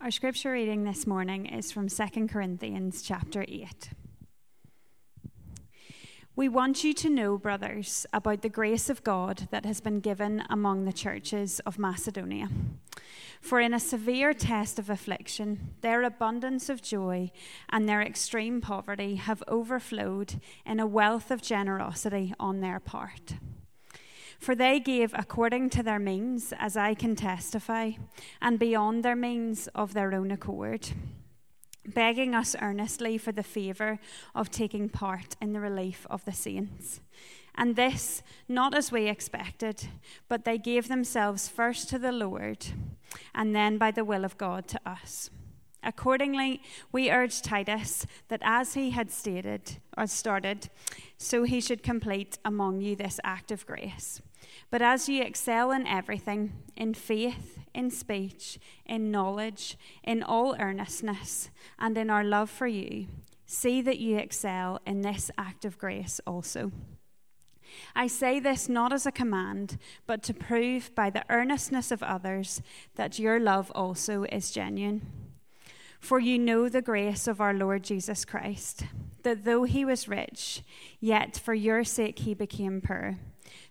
Our scripture reading this morning is from 2 Corinthians chapter 8. We want you to know, brothers, about the grace of God that has been given among the churches of Macedonia. For in a severe test of affliction, their abundance of joy and their extreme poverty have overflowed in a wealth of generosity on their part. For they gave according to their means, as I can testify, and beyond their means of their own accord, begging us earnestly for the favour of taking part in the relief of the saints. And this, not as we expected, but they gave themselves first to the Lord, and then by the will of God to us. Accordingly, we urge Titus that as he had stated or started, so he should complete among you this act of grace. But as you excel in everything, in faith, in speech, in knowledge, in all earnestness, and in our love for you, see that you excel in this act of grace also. I say this not as a command, but to prove by the earnestness of others that your love also is genuine. For you know the grace of our Lord Jesus Christ, that though he was rich, yet for your sake he became poor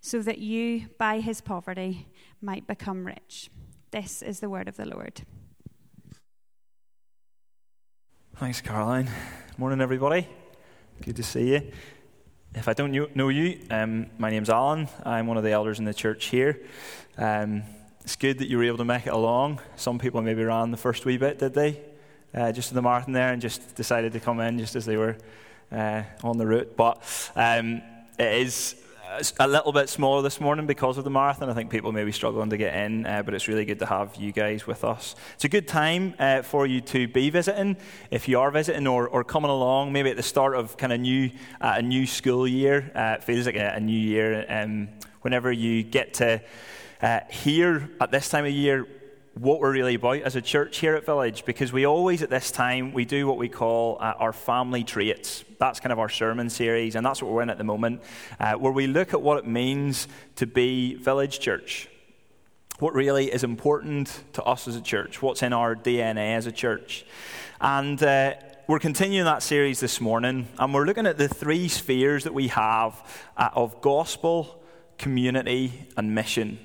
so that you, by his poverty, might become rich. This is the word of the Lord. Thanks, Caroline. Morning, everybody. Good to see you. If I don't know you, um, my name's Alan. I'm one of the elders in the church here. Um, it's good that you were able to make it along. Some people maybe ran the first wee bit, did they? Uh, just in the marathon there and just decided to come in just as they were uh, on the route. But um, it is a little bit smaller this morning because of the marathon. I think people may be struggling to get in, uh, but it's really good to have you guys with us. It's a good time uh, for you to be visiting if you are visiting or, or coming along, maybe at the start of kind of new uh, a new school year. Uh, it feels like a, a new year. Um, whenever you get to uh, hear at this time of year what we're really about as a church here at Village because we always at this time we do what we call uh, our family traits. That's kind of our sermon series, and that's what we're in at the moment, uh, where we look at what it means to be Village Church. What really is important to us as a church, what's in our DNA as a church. And uh, we're continuing that series this morning, and we're looking at the three spheres that we have uh, of gospel, community, and mission.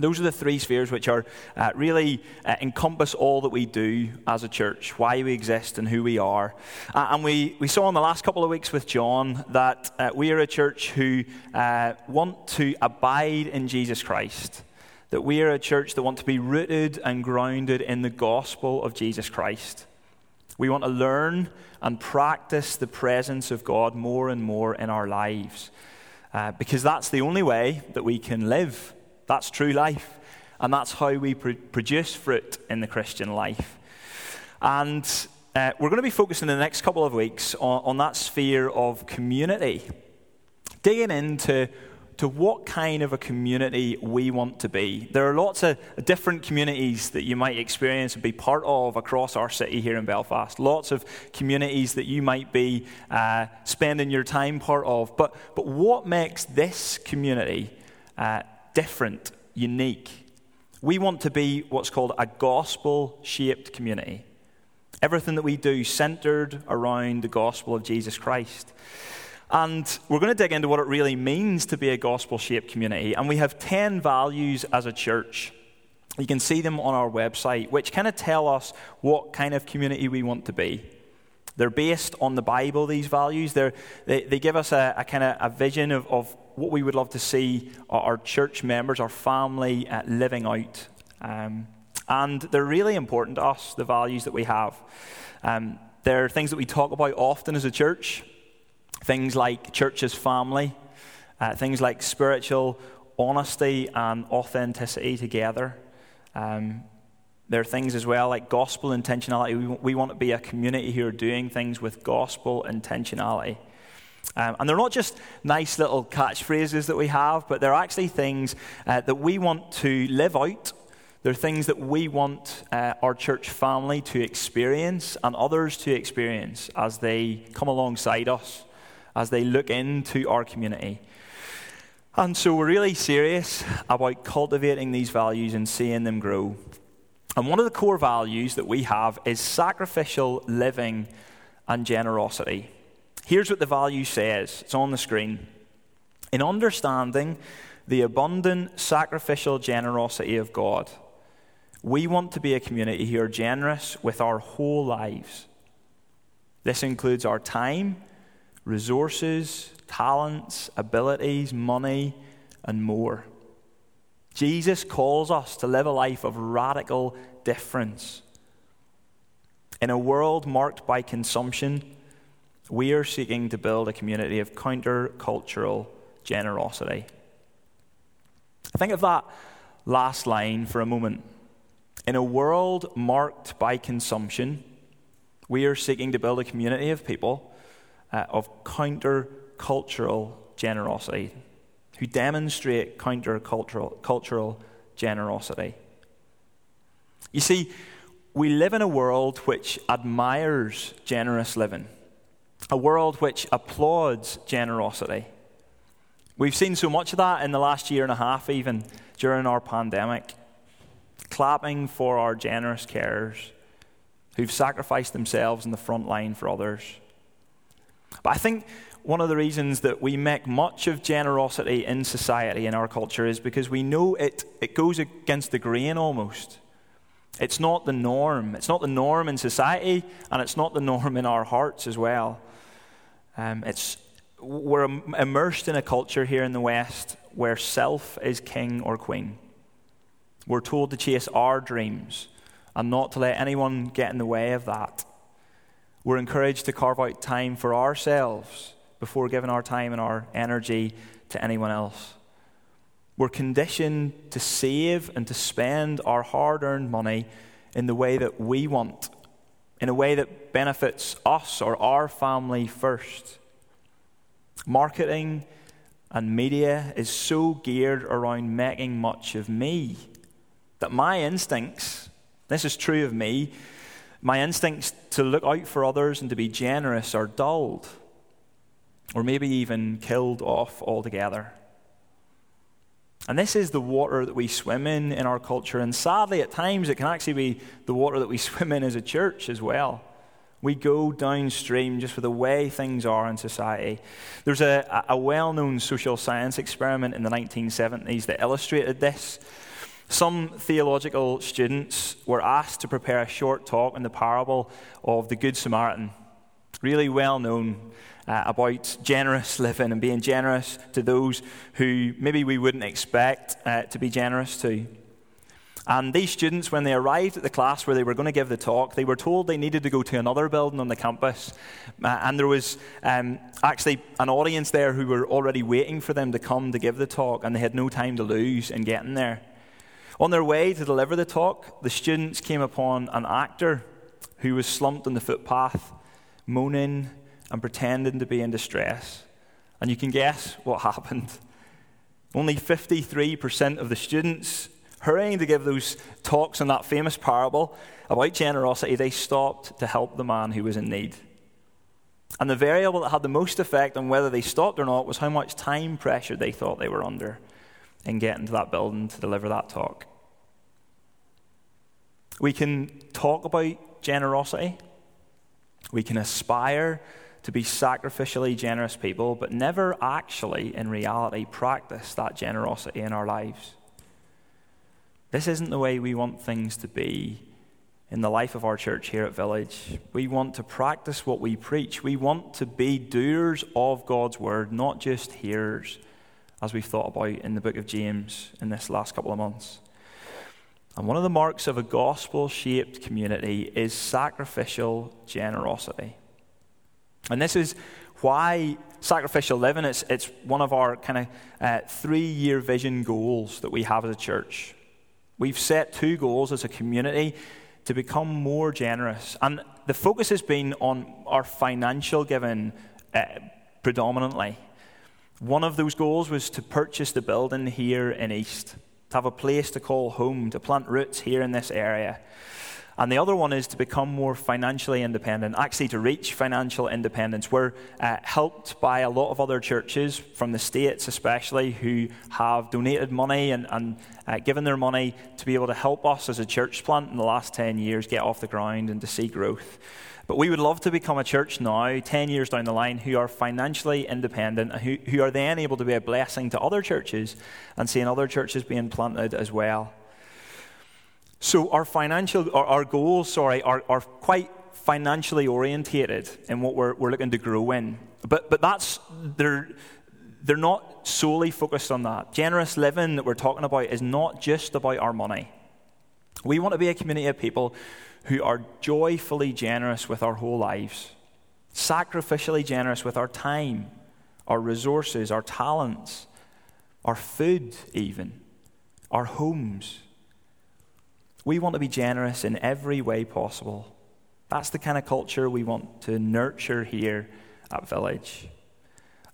Those are the three spheres which are uh, really uh, encompass all that we do as a church, why we exist and who we are. Uh, and we, we saw in the last couple of weeks with John that uh, we are a church who uh, want to abide in Jesus Christ. That we are a church that want to be rooted and grounded in the gospel of Jesus Christ. We want to learn and practice the presence of God more and more in our lives. Uh, because that's the only way that we can live that's true life. And that's how we pr- produce fruit in the Christian life. And uh, we're going to be focusing in the next couple of weeks on, on that sphere of community, digging into to what kind of a community we want to be. There are lots of different communities that you might experience and be part of across our city here in Belfast. Lots of communities that you might be uh, spending your time part of. But, but what makes this community uh, different, unique. We want to be what's called a gospel shaped community. Everything that we do centered around the gospel of Jesus Christ. And we're going to dig into what it really means to be a gospel shaped community. And we have 10 values as a church. You can see them on our website, which kind of tell us what kind of community we want to be. They're based on the Bible, these values. They, they give us a, a kind of a vision of, of what we would love to see our church members, our family uh, living out. Um, and they're really important to us, the values that we have. Um, they're things that we talk about often as a church, things like church as family, uh, things like spiritual honesty and authenticity together. Um, there are things as well like gospel intentionality. We, we want to be a community who are doing things with gospel intentionality. Um, and they're not just nice little catchphrases that we have, but they're actually things uh, that we want to live out. They're things that we want uh, our church family to experience and others to experience as they come alongside us, as they look into our community. And so we're really serious about cultivating these values and seeing them grow. And one of the core values that we have is sacrificial living and generosity. Here's what the value says it's on the screen. In understanding the abundant sacrificial generosity of God, we want to be a community who are generous with our whole lives. This includes our time, resources, talents, abilities, money, and more. Jesus calls us to live a life of radical difference. In a world marked by consumption, we are seeking to build a community of countercultural generosity. Think of that last line for a moment. In a world marked by consumption, we are seeking to build a community of people uh, of countercultural generosity who demonstrate countercultural cultural generosity. You see, we live in a world which admires generous living, a world which applauds generosity. We've seen so much of that in the last year and a half, even during our pandemic, clapping for our generous carers who've sacrificed themselves in the front line for others. But I think one of the reasons that we make much of generosity in society, in our culture, is because we know it, it goes against the grain almost. It's not the norm. It's not the norm in society, and it's not the norm in our hearts as well. Um, it's, we're immersed in a culture here in the West where self is king or queen. We're told to chase our dreams and not to let anyone get in the way of that. We're encouraged to carve out time for ourselves before giving our time and our energy to anyone else. We're conditioned to save and to spend our hard earned money in the way that we want, in a way that benefits us or our family first. Marketing and media is so geared around making much of me that my instincts this is true of me. My instincts to look out for others and to be generous are dulled, or maybe even killed off altogether. And this is the water that we swim in in our culture. And sadly, at times, it can actually be the water that we swim in as a church as well. We go downstream just for the way things are in society. There's a, a well known social science experiment in the 1970s that illustrated this. Some theological students were asked to prepare a short talk on the parable of the Good Samaritan, really well known uh, about generous living and being generous to those who maybe we wouldn't expect uh, to be generous to. And these students, when they arrived at the class where they were going to give the talk, they were told they needed to go to another building on the campus. Uh, and there was um, actually an audience there who were already waiting for them to come to give the talk, and they had no time to lose in getting there. On their way to deliver the talk, the students came upon an actor who was slumped on the footpath, moaning and pretending to be in distress. And you can guess what happened. Only 53% of the students hurrying to give those talks on that famous parable about generosity, they stopped to help the man who was in need. And the variable that had the most effect on whether they stopped or not was how much time pressure they thought they were under in getting to that building to deliver that talk. We can talk about generosity, we can aspire to be sacrificially generous people, but never actually, in reality, practice that generosity in our lives. This isn't the way we want things to be in the life of our church here at Village. We want to practice what we preach. We want to be doers of God's word, not just hearers as we've thought about in the book of James in this last couple of months. And one of the marks of a gospel shaped community is sacrificial generosity. And this is why sacrificial living it's, it's one of our kind of uh, three year vision goals that we have as a church. We've set two goals as a community to become more generous. And the focus has been on our financial giving uh, predominantly. One of those goals was to purchase the building here in East, to have a place to call home, to plant roots here in this area. And the other one is to become more financially independent, actually, to reach financial independence. We're uh, helped by a lot of other churches from the States, especially, who have donated money and, and uh, given their money to be able to help us as a church plant in the last 10 years get off the ground and to see growth. But we would love to become a church now, 10 years down the line, who are financially independent and who, who are then able to be a blessing to other churches and seeing other churches being planted as well. So our financial, our, our goals, sorry, are, are quite financially orientated in what we're, we're looking to grow in. But, but that's, they're, they're not solely focused on that. Generous living that we're talking about is not just about our money. We want to be a community of people who are joyfully generous with our whole lives, sacrificially generous with our time, our resources, our talents, our food, even, our homes we want to be generous in every way possible. That's the kind of culture we want to nurture here at Village.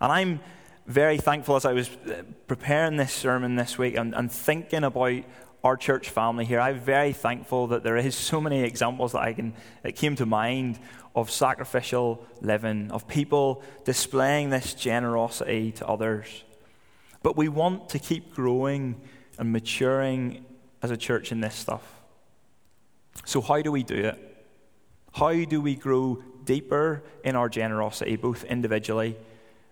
And I'm very thankful as I was uh, preparing this sermon this week and, and thinking about our church family here. I'm very thankful that there is so many examples that I can that came to mind of sacrificial living, of people displaying this generosity to others. But we want to keep growing and maturing as a church in this stuff. So, how do we do it? How do we grow deeper in our generosity, both individually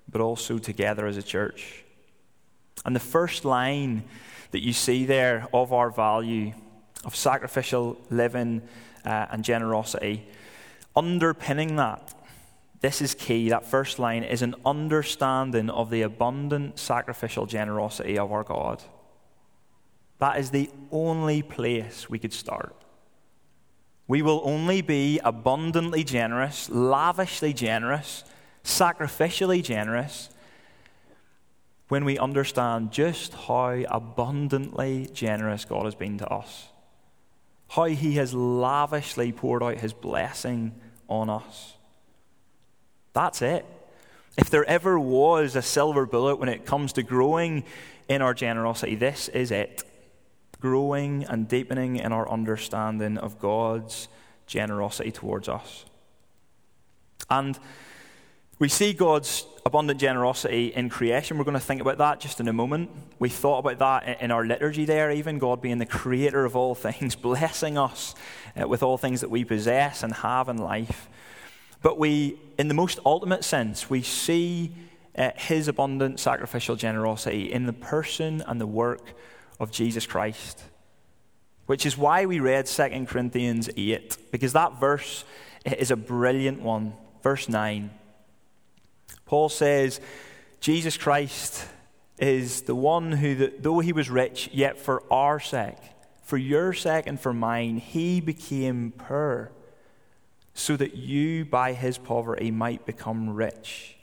but also together as a church? And the first line that you see there of our value of sacrificial living uh, and generosity, underpinning that, this is key. That first line is an understanding of the abundant sacrificial generosity of our God. That is the only place we could start. We will only be abundantly generous, lavishly generous, sacrificially generous when we understand just how abundantly generous God has been to us, how He has lavishly poured out His blessing on us. That's it. If there ever was a silver bullet when it comes to growing in our generosity, this is it growing and deepening in our understanding of God's generosity towards us. And we see God's abundant generosity in creation. We're going to think about that just in a moment. We thought about that in our liturgy there, even God being the creator of all things, blessing us uh, with all things that we possess and have in life. But we, in the most ultimate sense, we see uh, his abundant sacrificial generosity in the person and the work of Jesus Christ. Which is why we read 2 Corinthians 8, because that verse is a brilliant one. Verse 9. Paul says, Jesus Christ is the one who, though he was rich, yet for our sake, for your sake and for mine, he became poor, so that you by his poverty might become rich.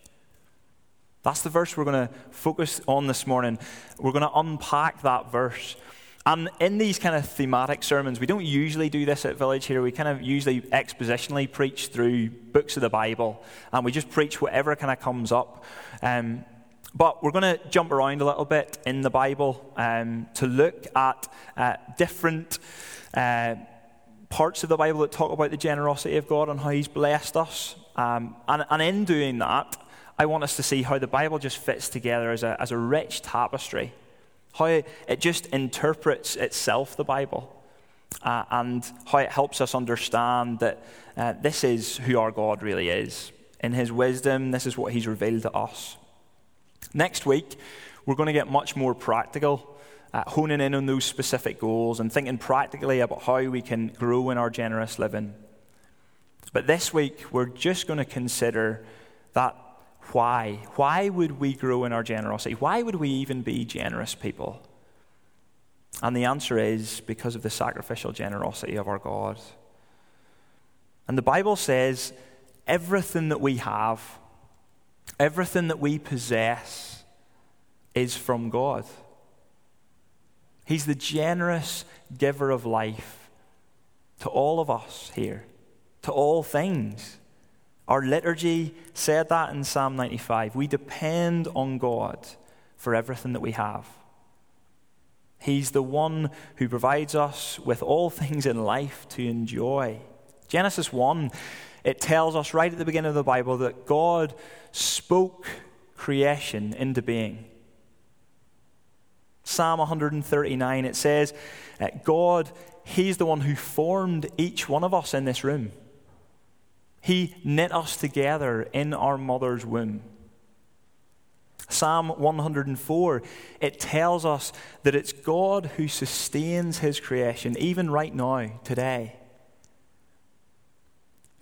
That's the verse we're going to focus on this morning. We're going to unpack that verse. And in these kind of thematic sermons, we don't usually do this at Village here. We kind of usually expositionally preach through books of the Bible, and we just preach whatever kind of comes up. Um, but we're going to jump around a little bit in the Bible um, to look at uh, different uh, parts of the Bible that talk about the generosity of God and how He's blessed us. Um, and, and in doing that, I want us to see how the Bible just fits together as a, as a rich tapestry, how it just interprets itself, the Bible, uh, and how it helps us understand that uh, this is who our God really is. In His wisdom, this is what He's revealed to us. Next week, we're going to get much more practical, uh, honing in on those specific goals and thinking practically about how we can grow in our generous living. But this week, we're just going to consider that why? Why would we grow in our generosity? Why would we even be generous people? And the answer is because of the sacrificial generosity of our God. And the Bible says everything that we have, everything that we possess, is from God. He's the generous giver of life to all of us here, to all things. Our liturgy said that in Psalm 95. We depend on God for everything that we have. He's the one who provides us with all things in life to enjoy. Genesis 1, it tells us right at the beginning of the Bible that God spoke creation into being. Psalm 139, it says, that God, He's the one who formed each one of us in this room. He knit us together in our mother's womb. Psalm 104, it tells us that it's God who sustains his creation, even right now, today.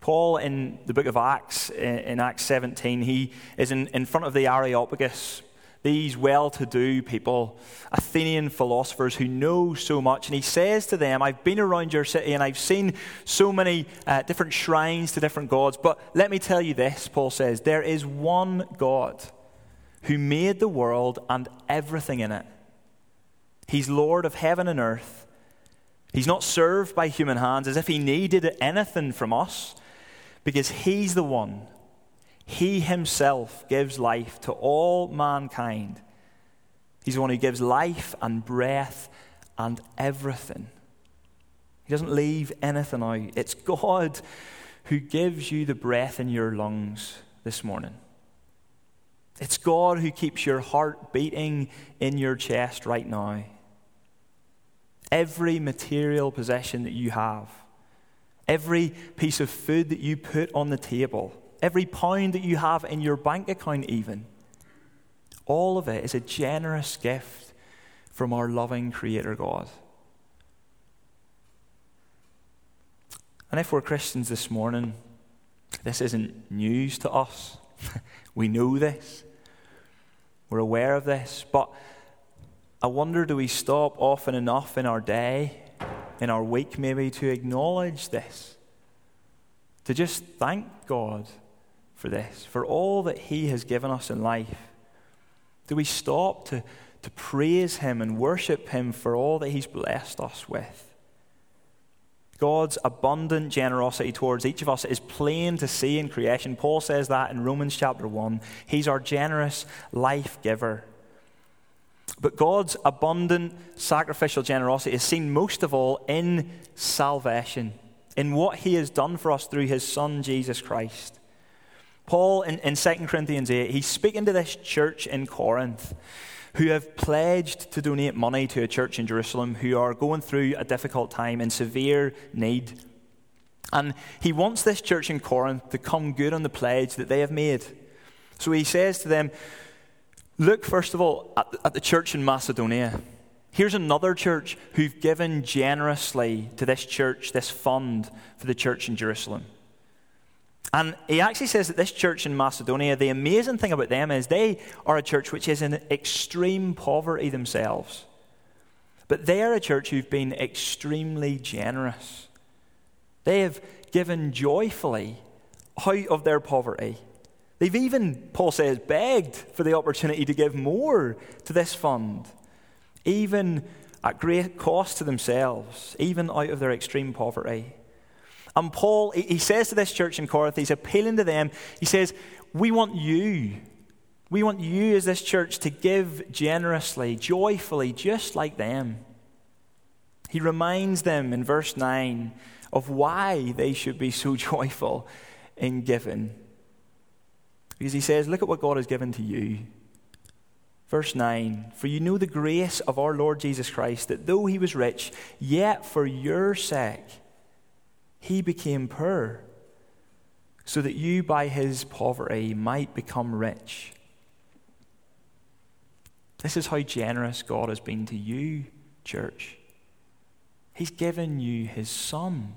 Paul, in the book of Acts, in Acts 17, he is in, in front of the Areopagus, these well to do people, Athenian philosophers who know so much. And he says to them, I've been around your city and I've seen so many uh, different shrines to different gods. But let me tell you this, Paul says, there is one God who made the world and everything in it. He's Lord of heaven and earth. He's not served by human hands as if he needed anything from us, because he's the one. He himself gives life to all mankind. He's the one who gives life and breath and everything. He doesn't leave anything out. It's God who gives you the breath in your lungs this morning. It's God who keeps your heart beating in your chest right now. Every material possession that you have, every piece of food that you put on the table, every pound that you have in your bank account, even, all of it is a generous gift from our loving Creator God. And if we're Christians this morning, this isn't news to us. we know this. We're aware of this. But I wonder do we stop often enough in our day, in our week maybe, to acknowledge this? To just thank God for this, for all that He has given us in life? Do we stop to, to praise Him and worship Him for all that He's blessed us with? God's abundant generosity towards each of us is plain to see in creation. Paul says that in Romans chapter 1. He's our generous life giver. But God's abundant sacrificial generosity is seen most of all in salvation, in what He has done for us through His Son, Jesus Christ. Paul, in, in 2 Corinthians 8, he's speaking to this church in Corinth who have pledged to donate money to a church in Jerusalem who are going through a difficult time in severe need. And he wants this church in Corinth to come good on the pledge that they have made. So he says to them, Look, first of all, at, at the church in Macedonia. Here's another church who've given generously to this church, this fund for the church in Jerusalem. And he actually says that this church in Macedonia, the amazing thing about them is they are a church which is in extreme poverty themselves. But they are a church who've been extremely generous. They have given joyfully out of their poverty. They've even, Paul says, begged for the opportunity to give more to this fund, even at great cost to themselves, even out of their extreme poverty. And Paul, he says to this church in Corinth, he's appealing to them. He says, We want you. We want you as this church to give generously, joyfully, just like them. He reminds them in verse 9 of why they should be so joyful in giving. Because he says, Look at what God has given to you. Verse 9 For you know the grace of our Lord Jesus Christ, that though he was rich, yet for your sake, he became poor so that you by his poverty might become rich. This is how generous God has been to you, church. He's given you his son.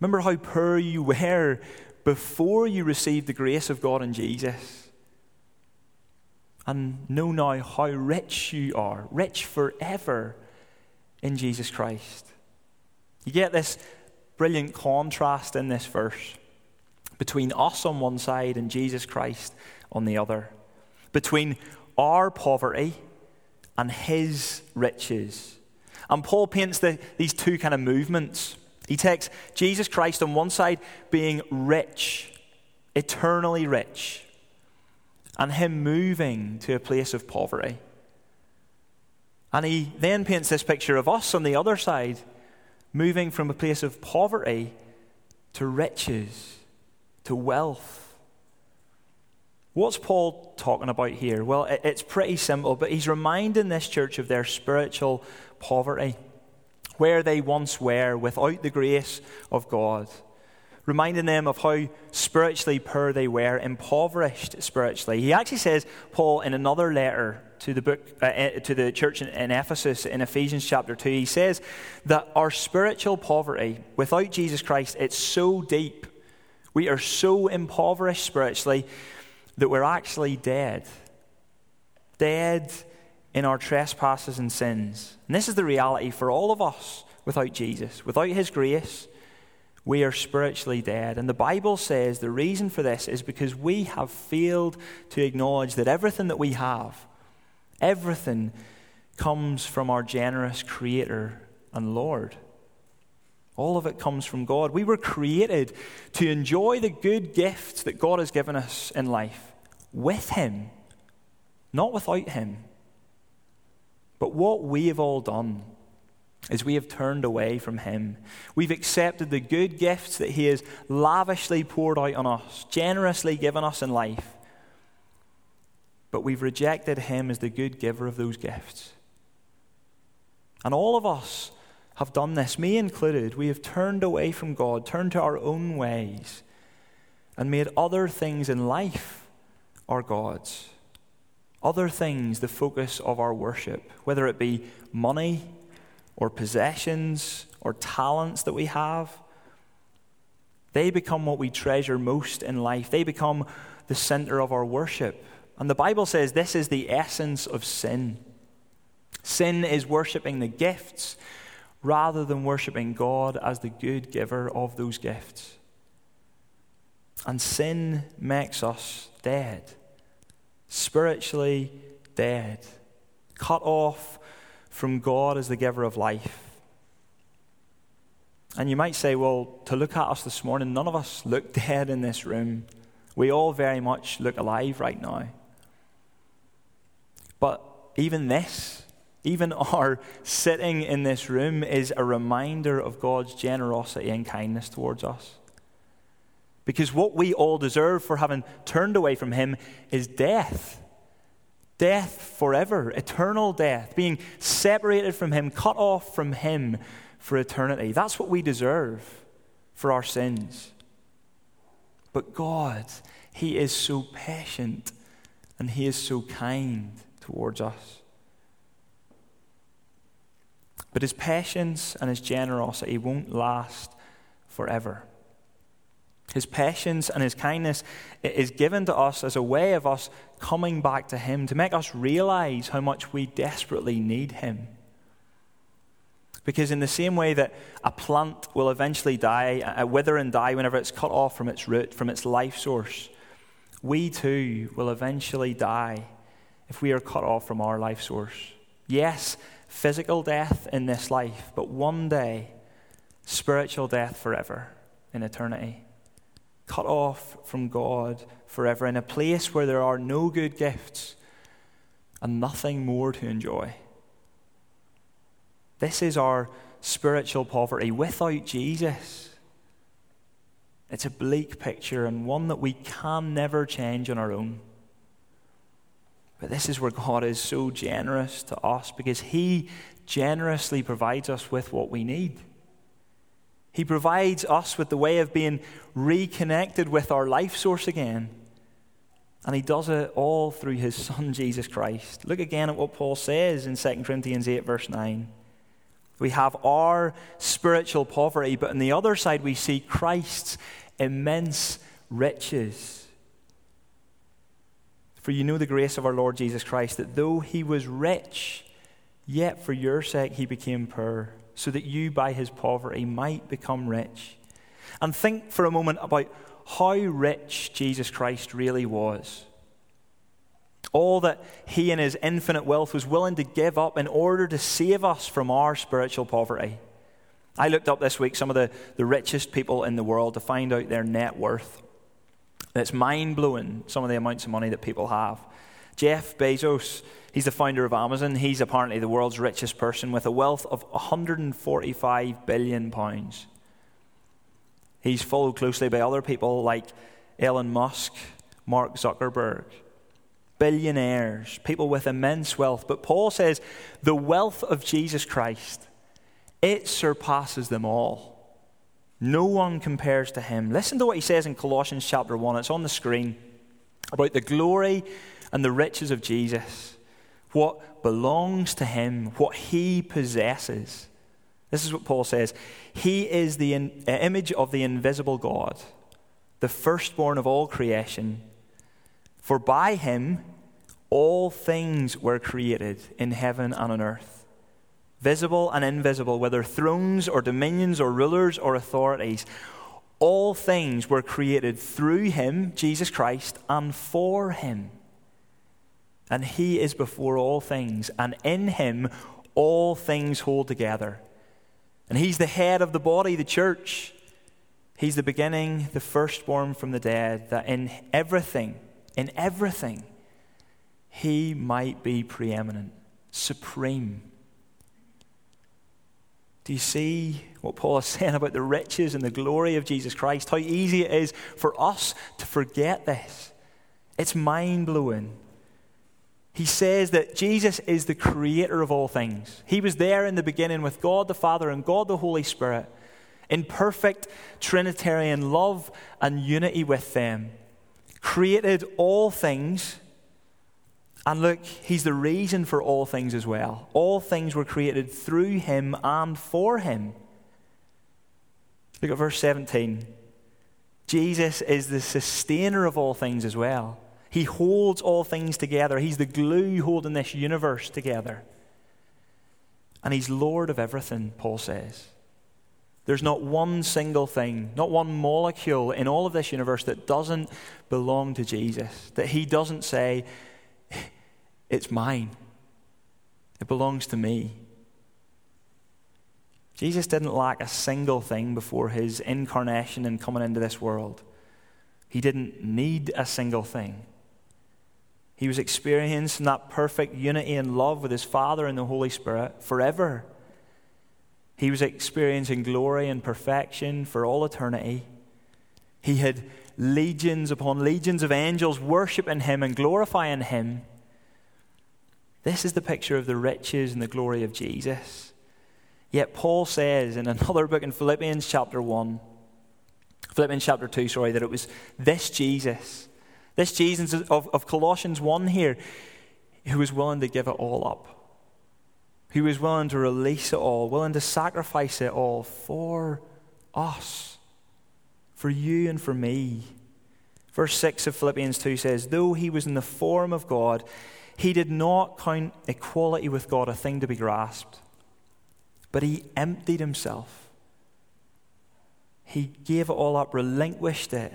Remember how poor you were before you received the grace of God in Jesus. And know now how rich you are, rich forever in Jesus Christ. You get this brilliant contrast in this verse between us on one side and Jesus Christ on the other, between our poverty and his riches. And Paul paints the, these two kind of movements. He takes Jesus Christ on one side being rich, eternally rich, and him moving to a place of poverty. And he then paints this picture of us on the other side, moving from a place of poverty to riches, to wealth. What's Paul talking about here? Well, it's pretty simple, but he's reminding this church of their spiritual poverty, where they once were without the grace of God reminding them of how spiritually poor they were, impoverished spiritually. He actually says, Paul, in another letter to the book uh, eh, to the church in, in Ephesus in Ephesians chapter 2, he says that our spiritual poverty without Jesus Christ, it's so deep. We are so impoverished spiritually that we're actually dead. Dead in our trespasses and sins. And this is the reality for all of us without Jesus, without his grace we are spiritually dead. And the Bible says the reason for this is because we have failed to acknowledge that everything that we have, everything comes from our generous Creator and Lord. All of it comes from God. We were created to enjoy the good gifts that God has given us in life with Him, not without Him. But what we have all done is we have turned away from Him. We've accepted the good gifts that He has lavishly poured out on us, generously given us in life. But we've rejected Him as the good giver of those gifts. And all of us have done this, me included. We have turned away from God, turned to our own ways, and made other things in life our gods. Other things the focus of our worship, whether it be money or possessions or talents that we have, they become what we treasure most in life. They become the center of our worship. And the Bible says this is the essence of sin. Sin is worshiping the gifts rather than worshiping God as the good giver of those gifts. And sin makes us dead, spiritually dead, cut off from God as the giver of life. And you might say, well, to look at us this morning, none of us look dead in this room. We all very much look alive right now. But even this, even our sitting in this room, is a reminder of God's generosity and kindness towards us. Because what we all deserve for having turned away from Him is death death forever, eternal death, being separated from Him, cut off from Him for eternity. That's what we deserve for our sins. But God, He is so patient and He is so kind towards us. But His patience and His generosity won't last forever. His patience and his kindness is given to us as a way of us coming back to him, to make us realize how much we desperately need him. Because, in the same way that a plant will eventually die, wither and die whenever it's cut off from its root, from its life source, we too will eventually die if we are cut off from our life source. Yes, physical death in this life, but one day, spiritual death forever in eternity cut off from God forever in a place where there are no good gifts and nothing more to enjoy. This is our spiritual poverty without Jesus. It's a bleak picture and one that we can never change on our own. But this is where God is so generous to us because He generously provides us with what we need. He provides us with the way of being reconnected with our life source again. And he does it all through his son, Jesus Christ. Look again at what Paul says in 2 Corinthians 8, verse 9. We have our spiritual poverty, but on the other side, we see Christ's immense riches. For you know the grace of our Lord Jesus Christ, that though he was rich, yet for your sake he became poor so that you, by his poverty, might become rich. And think for a moment about how rich Jesus Christ really was. All that he in his infinite wealth was willing to give up in order to save us from our spiritual poverty. I looked up this week some of the, the richest people in the world to find out their net worth. It's mind blowing, some of the amounts of money that people have. Jeff Bezos, he's the founder of Amazon. He's apparently the world's richest person with a wealth of 145 billion pounds. He's followed closely by other people like Elon Musk, Mark Zuckerberg, billionaires, people with immense wealth. But Paul says the wealth of Jesus Christ, it surpasses them all. No one compares to him. Listen to what he says in Colossians chapter 1. It's on the screen about the glory and the riches of Jesus, what belongs to him, what he possesses. This is what Paul says He is the in, uh, image of the invisible God, the firstborn of all creation. For by him all things were created in heaven and on earth, visible and invisible, whether thrones or dominions or rulers or authorities. All things were created through him, Jesus Christ, and for him. And he is before all things, and in him all things hold together. And he's the head of the body, the church. He's the beginning, the firstborn from the dead, that in everything, in everything, he might be preeminent, supreme. Do you see what Paul is saying about the riches and the glory of Jesus Christ? How easy it is for us to forget this. It's mind blowing. He says that Jesus is the creator of all things. He was there in the beginning with God the Father and God the Holy Spirit in perfect Trinitarian love and unity with them. Created all things. And look, He's the reason for all things as well. All things were created through Him and for Him. Look at verse 17. Jesus is the sustainer of all things as well. He holds all things together. He's the glue holding this universe together. And He's Lord of everything, Paul says. There's not one single thing, not one molecule in all of this universe that doesn't belong to Jesus, that He doesn't say, It's mine, it belongs to me. Jesus didn't lack a single thing before His incarnation and coming into this world. He didn't need a single thing. He was experiencing that perfect unity and love with his Father and the Holy Spirit forever. He was experiencing glory and perfection for all eternity. He had legions upon legions of angels worshiping him and glorifying him. This is the picture of the riches and the glory of Jesus. Yet Paul says in another book in Philippians chapter 1, Philippians chapter 2, sorry, that it was this Jesus this Jesus of, of Colossians 1 here, who was willing to give it all up, who was willing to release it all, willing to sacrifice it all for us, for you and for me. Verse 6 of Philippians 2 says, Though he was in the form of God, he did not count equality with God a thing to be grasped, but he emptied himself. He gave it all up, relinquished it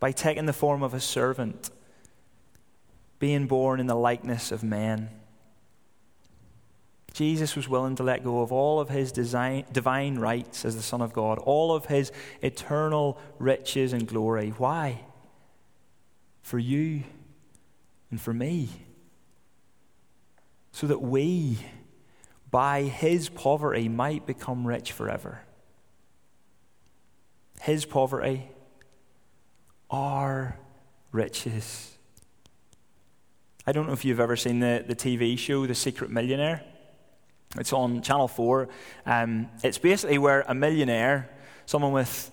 by taking the form of a servant, being born in the likeness of man. Jesus was willing to let go of all of his design, divine rights as the Son of God, all of his eternal riches and glory. Why? For you and for me. So that we, by his poverty, might become rich forever. His poverty our riches. I don't know if you've ever seen the, the TV show, The Secret Millionaire. It's on Channel 4. Um, it's basically where a millionaire, someone with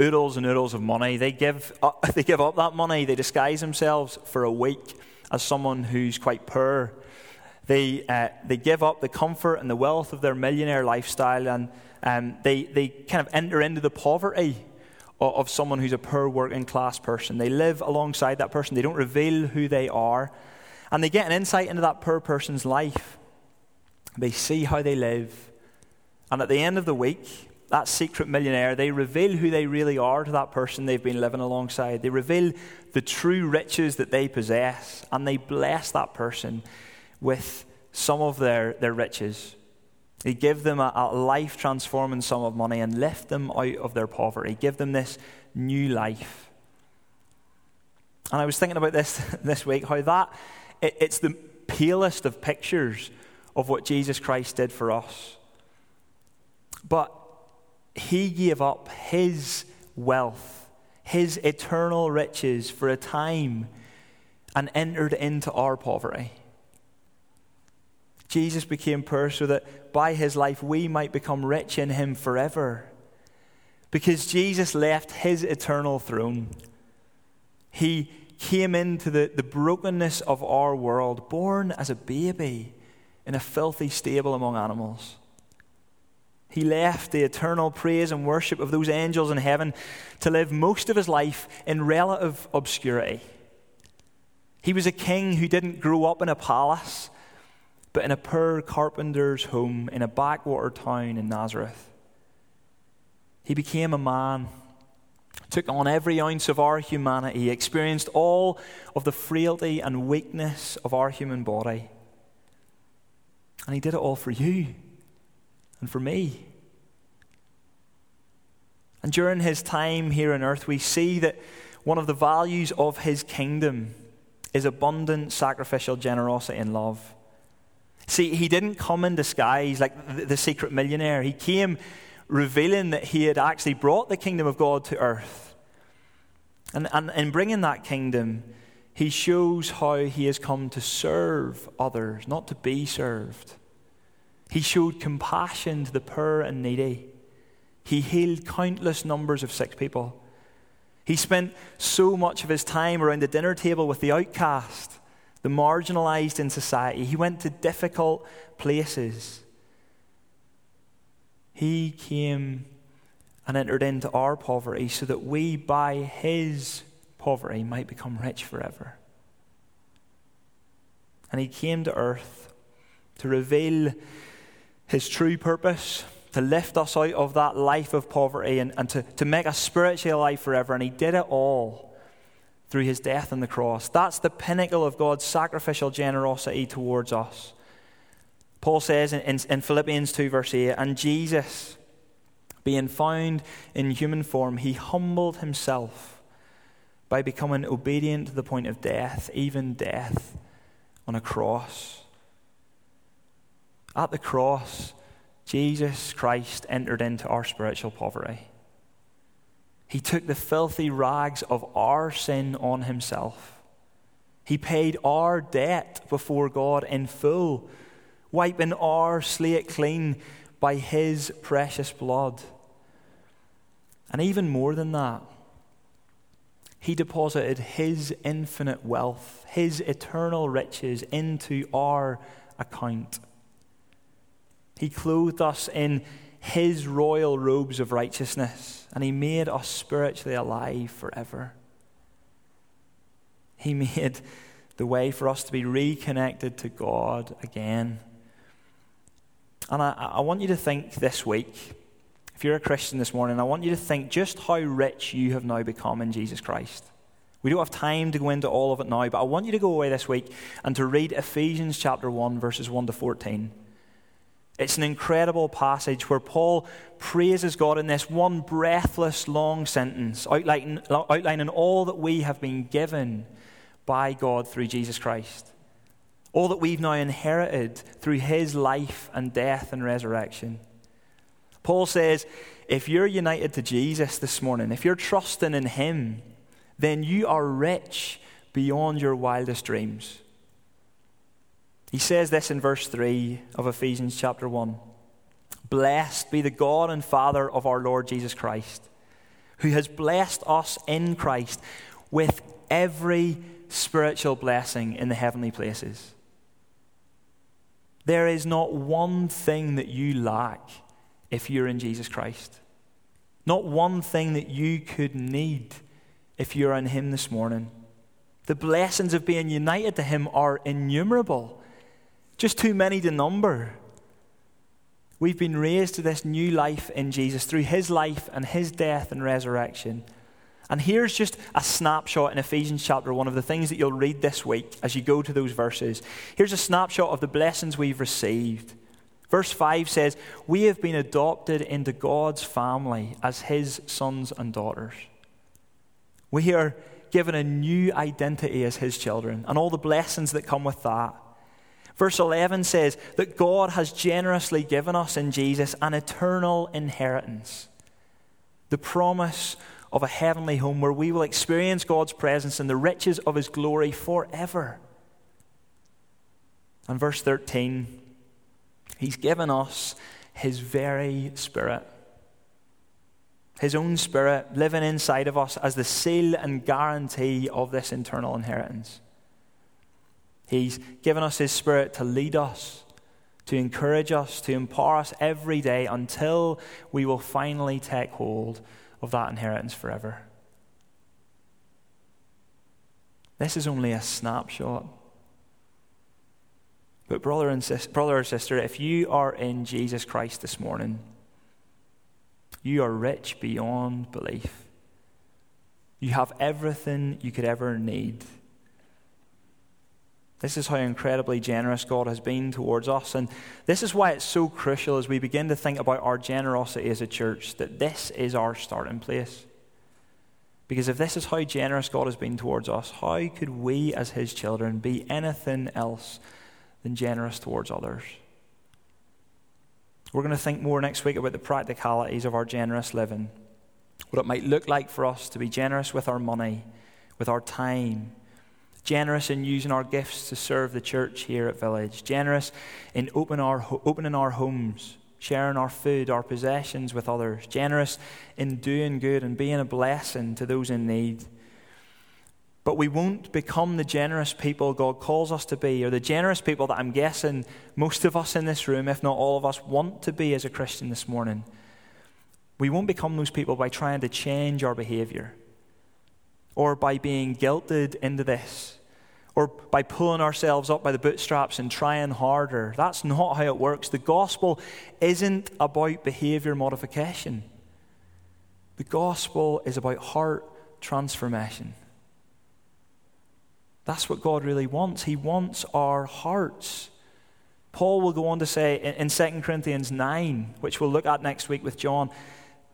oodles and oodles of money, they give, up, they give up that money, they disguise themselves for a week as someone who's quite poor. They, uh, they give up the comfort and the wealth of their millionaire lifestyle and um, they, they kind of enter into the poverty of someone who's a poor working class person. They live alongside that person, they don't reveal who they are, and they get an insight into that poor person's life. They see how they live, and at the end of the week, that secret millionaire, they reveal who they really are to that person they've been living alongside. They reveal the true riches that they possess, and they bless that person with some of their, their riches. He give them a, a life transforming sum of money and lift them out of their poverty. Give them this new life. And I was thinking about this this week how that it, it's the palest of pictures of what Jesus Christ did for us. But he gave up his wealth, his eternal riches for a time and entered into our poverty. Jesus became poor so that by his life we might become rich in him forever. Because Jesus left his eternal throne. He came into the, the brokenness of our world, born as a baby in a filthy stable among animals. He left the eternal praise and worship of those angels in heaven to live most of his life in relative obscurity. He was a king who didn't grow up in a palace but in a poor carpenter's home in a backwater town in Nazareth. He became a man, took on every ounce of our humanity, experienced all of the frailty and weakness of our human body. And he did it all for you and for me. And during his time here on earth, we see that one of the values of his kingdom is abundant sacrificial generosity and love. See, he didn't come in disguise like the, the secret millionaire. He came revealing that he had actually brought the kingdom of God to earth. And, and in bringing that kingdom, he shows how he has come to serve others, not to be served. He showed compassion to the poor and needy. He healed countless numbers of sick people. He spent so much of his time around the dinner table with the outcast the marginalized in society. He went to difficult places. He came and entered into our poverty so that we, by his poverty, might become rich forever. And he came to earth to reveal his true purpose, to lift us out of that life of poverty and, and to, to make us spiritually alive forever. And he did it all through his death on the cross. That's the pinnacle of God's sacrificial generosity towards us. Paul says in, in, in, Philippians 2, verse 8, and Jesus, being found in human form, he humbled himself by becoming obedient to the point of death, even death on a cross. At the cross, Jesus Christ entered into our spiritual poverty. He took the filthy rags of our sin on himself. He paid our debt before God in full, wiping our slate clean by his precious blood. And even more than that, he deposited his infinite wealth, his eternal riches into our account. He clothed us in his royal robes of righteousness, and he made us spiritually alive forever. He made the way for us to be reconnected to God again. And I, I want you to think this week, if you're a Christian this morning, I want you to think just how rich you have now become in Jesus Christ. We don't have time to go into all of it now, but I want you to go away this week and to read Ephesians chapter 1, verses 1 to 14. It's an incredible passage where Paul praises God in this one breathless long sentence, outlining, outlining all that we have been given by God through Jesus Christ. All that we've now inherited through his life and death and resurrection. Paul says, if you're united to Jesus this morning, if you're trusting in him, then you are rich beyond your wildest dreams. He says this in verse 3 of Ephesians chapter 1 Blessed be the God and Father of our Lord Jesus Christ, who has blessed us in Christ with every spiritual blessing in the heavenly places. There is not one thing that you lack if you're in Jesus Christ. Not one thing that you could need if you're in Him this morning. The blessings of being united to Him are innumerable just too many to number. We've been raised to this new life in Jesus through his life and his death and resurrection. And here's just a snapshot in Ephesians chapter 1 of the things that you'll read this week as you go to those verses. Here's a snapshot of the blessings we've received. Verse 5 says, We have been adopted into God's family as his sons and daughters. We are given a new identity as his children and all the blessings that come with that. Verse 11 says that God has generously given us in Jesus an eternal inheritance, the promise of a heavenly home where we will experience God's presence and the riches of his glory forever. And verse 13, he's given us his very spirit his own Spirit living inside of us as the seal and guarantee of this eternal inheritance. He's given us His Spirit to lead us, to encourage us, to empower us every day until we will finally take hold of that inheritance forever. This is only a snapshot. But, brother, and sis- brother or sister, if you are in Jesus Christ this morning, you are rich beyond belief. You have everything you could ever need. This is how incredibly generous God has been towards us. And this is why it's so crucial as we begin to think about our generosity as a church that this is our starting place. Because if this is how generous God has been towards us, how could we as His children be anything else than generous towards others? We're going to think more next week about the practicalities of our generous living, what it might look like for us to be generous with our money, with our time, generous in using our gifts to serve the church here at Village, generous in open our, opening our homes, sharing our food, our possessions with others, generous in doing good and being a blessing to those in need. But we won't become the generous people God calls us to be, or the generous people that I'm guessing most of us in this room, if not all of us, want to be as a Christian this morning. We won't become those people by trying to change our behavior, or by being guilted into this, or by pulling ourselves up by the bootstraps and trying harder. That's not how it works. The gospel isn't about behavior modification, the gospel is about heart transformation. That's what God really wants. He wants our hearts. Paul will go on to say in, 2 Corinthians 9, which we'll look at next week with John,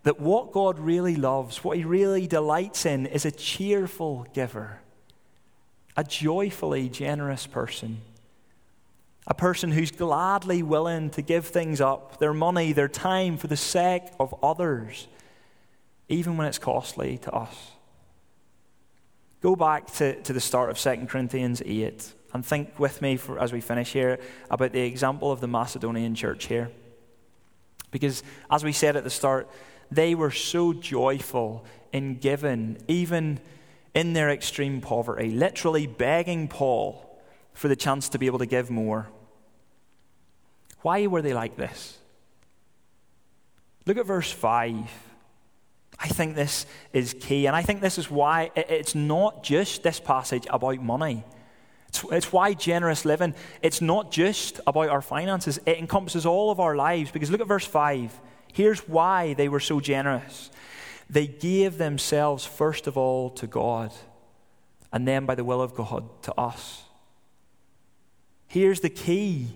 that what God really loves, what he really delights in, is a cheerful giver, a joyfully generous person, a person who's gladly willing to give things up, their money, their time, for the sake of others, even when it's costly to us. Go back to, to the start of 2 Corinthians 8 and think with me for, as we finish here about the example of the Macedonian church here. Because, as we said at the start, they were so joyful in giving, even in their extreme poverty, literally begging Paul for the chance to be able to give more. Why were they like this? Look at verse 5. I think this is key. And I think this is why it's not just this passage about money. It's, it's, why generous living, it's not just about our finances, it encompasses all of our lives. Because look at verse 5. Here's why they were so generous they gave themselves, first of all, to God, and then, by the will of God, to us. Here's the key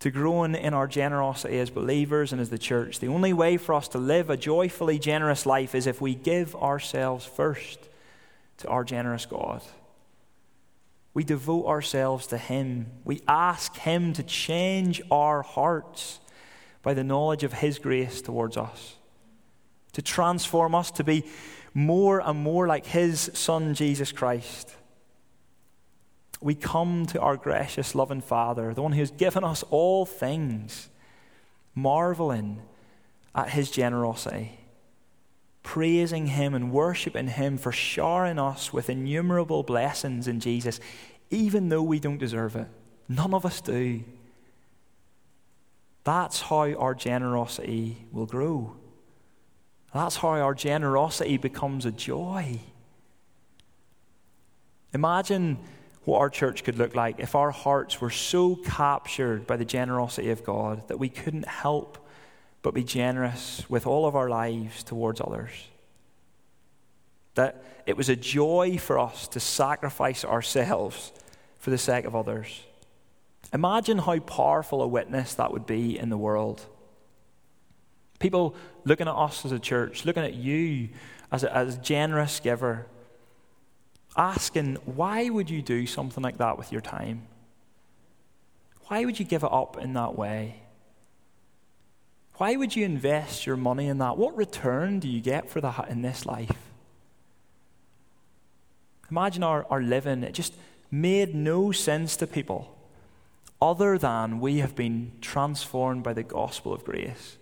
to growing in our generosity as believers and as the church. The only way for us to live a joyfully generous life is if we give ourselves first to our generous God. We devote ourselves to Him. We ask Him to change our hearts by the knowledge of His grace towards us, to transform us to be more and more like His Son, Jesus Christ we come to our gracious, loving Father, the one who has given us all things, marveling at his generosity, praising him and worshiping him for showering us with innumerable blessings in Jesus, even though we don't deserve it. None of us do. That's how our generosity will grow. That's how our generosity becomes a joy. Imagine what our church could look like if our hearts were so captured by the generosity of God that we couldn't help but be generous with all of our lives towards others. That it was a joy for us to sacrifice ourselves for the sake of others. Imagine how powerful a witness that would be in the world. People looking at us as a church, looking at you as a, as a generous giver, asking, why would you do something like that with your time? Why would you give it up in that way? Why would you invest your money in that? What return do you get for that in this life? Imagine our, our living, it just made no sense to people other than we have been transformed by the gospel of grace.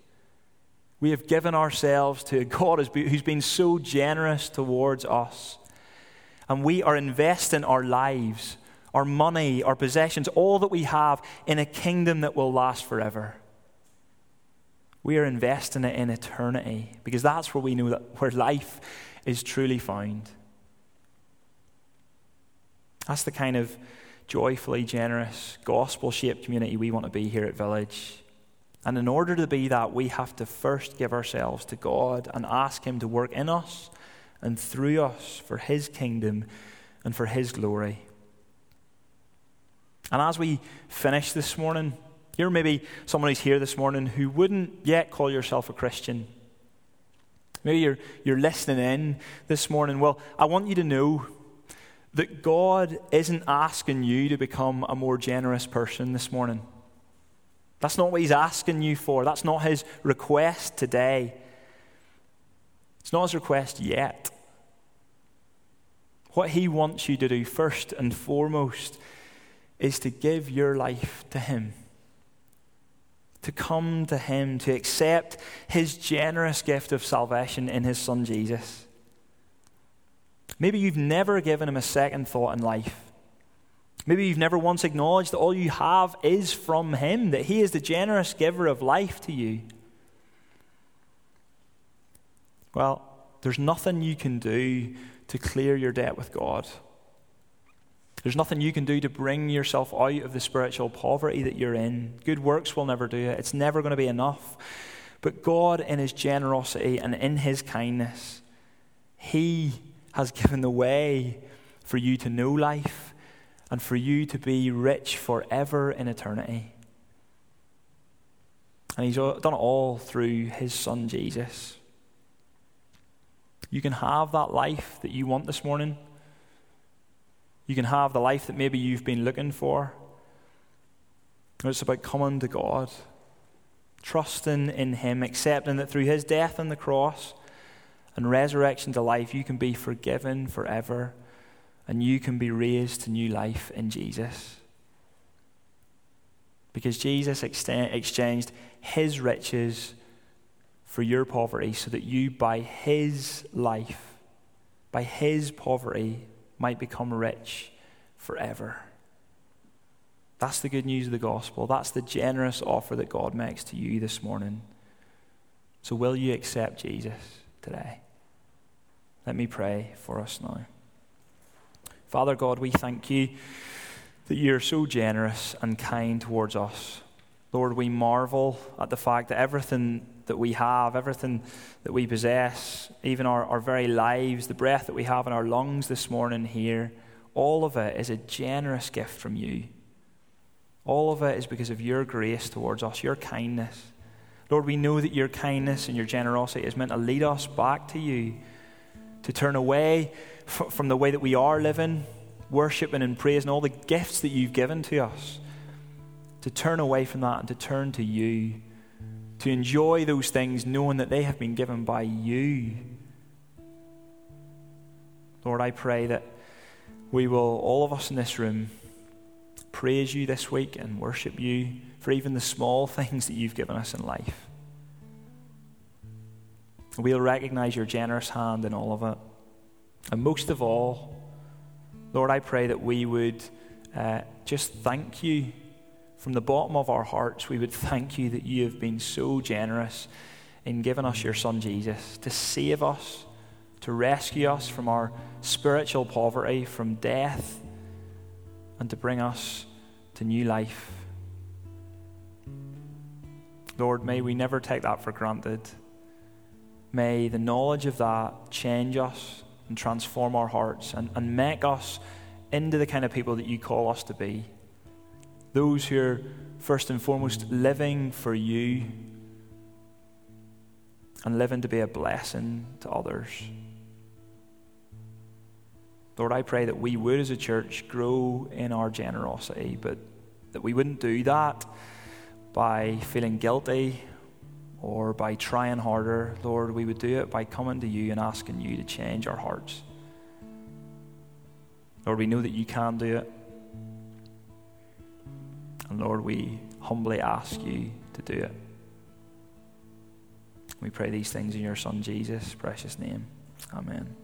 We have given ourselves to God who's been so generous towards us. And we are investing our lives, our money, our possessions, all that we have in a kingdom that will last forever. We are investing it in eternity because that's where we know that where life is truly found. That's the kind of joyfully generous, gospel shaped community we want to be here at Village. And in order to be that, we have to first give ourselves to God and ask Him to work in us and through us for His kingdom and for His glory. And as we finish this morning, you're maybe someone who's here this morning who wouldn't yet call yourself a Christian. Maybe you're, you're listening in this morning. Well, I want you to know that God isn't asking you to become a more generous person this morning. That's not what He's asking you for. That's not His request today. It's not His request yet. What He wants you to do first and foremost is to give your life to Him. To come to Him, to accept His generous gift of salvation in His Son Jesus. Maybe you've never given him a second thought in life. Maybe you've never once acknowledged that all you have is from him, that he is the generous giver of life to you. Well, there's nothing you can do to clear your debt with God. There's nothing you can do to bring yourself out of the spiritual poverty that you're in. Good works will never do it, it's never going to be enough. But God, in His generosity and in His kindness, He has given the way for you to know life and for you to be rich forever in eternity. And He's done it all through His Son Jesus. You can have that life that you want this morning. You can have the life that maybe you've been looking for. It's about coming to God, trusting in Him, accepting that through His death on the cross, and resurrection to life, you can be forgiven forever and you can be raised to new life in Jesus. Because Jesus exchanged his riches for your poverty so that you, by his life, by his poverty, might become rich forever. That's the good news of the gospel. That's the generous offer that God makes to you this morning. So, will you accept Jesus? today. Let me pray for us now. Father God, we thank you that you're so generous and kind towards us. Lord, we marvel at the fact that everything that we have, everything that we possess, even our, our very lives, the breath that we have in our lungs this morning here, all of it is a generous gift from you. All of it is because of your grace towards us, your kindness. Lord, we know that your kindness and your generosity is meant to lead us back to you, to turn away f- from the way that we are living, worshiping and praising all the gifts that you've given to us, to turn away from that and to turn to you, to enjoy those things knowing that they have been given by you. Lord, I pray that we will, all of us in this room, praise you this week and worship you for even the small things that you've given us in life. We'll recognize your generous hand in all of it. And most of all, Lord, I pray that we would uh, just thank you from the bottom of our hearts. We would thank you that you have been so generous in giving us your Son Jesus to save us, to rescue us from our spiritual poverty, from death, and to bring us to new life. Lord, may we never take that for granted. May the knowledge of that change us and transform our hearts and, and make us into the kind of people that you call us to be. Those who are first and foremost living for you and living to be a blessing to others. Lord, I pray that we would, as a church, grow in our generosity, but that we wouldn't do that by feeling guilty or by trying harder. Lord, we would do it by coming to you and asking you to change our hearts. Lord, we know that you can do it. And Lord, we humbly ask you to do it. We pray these things in your Son Jesus' precious name. Amen.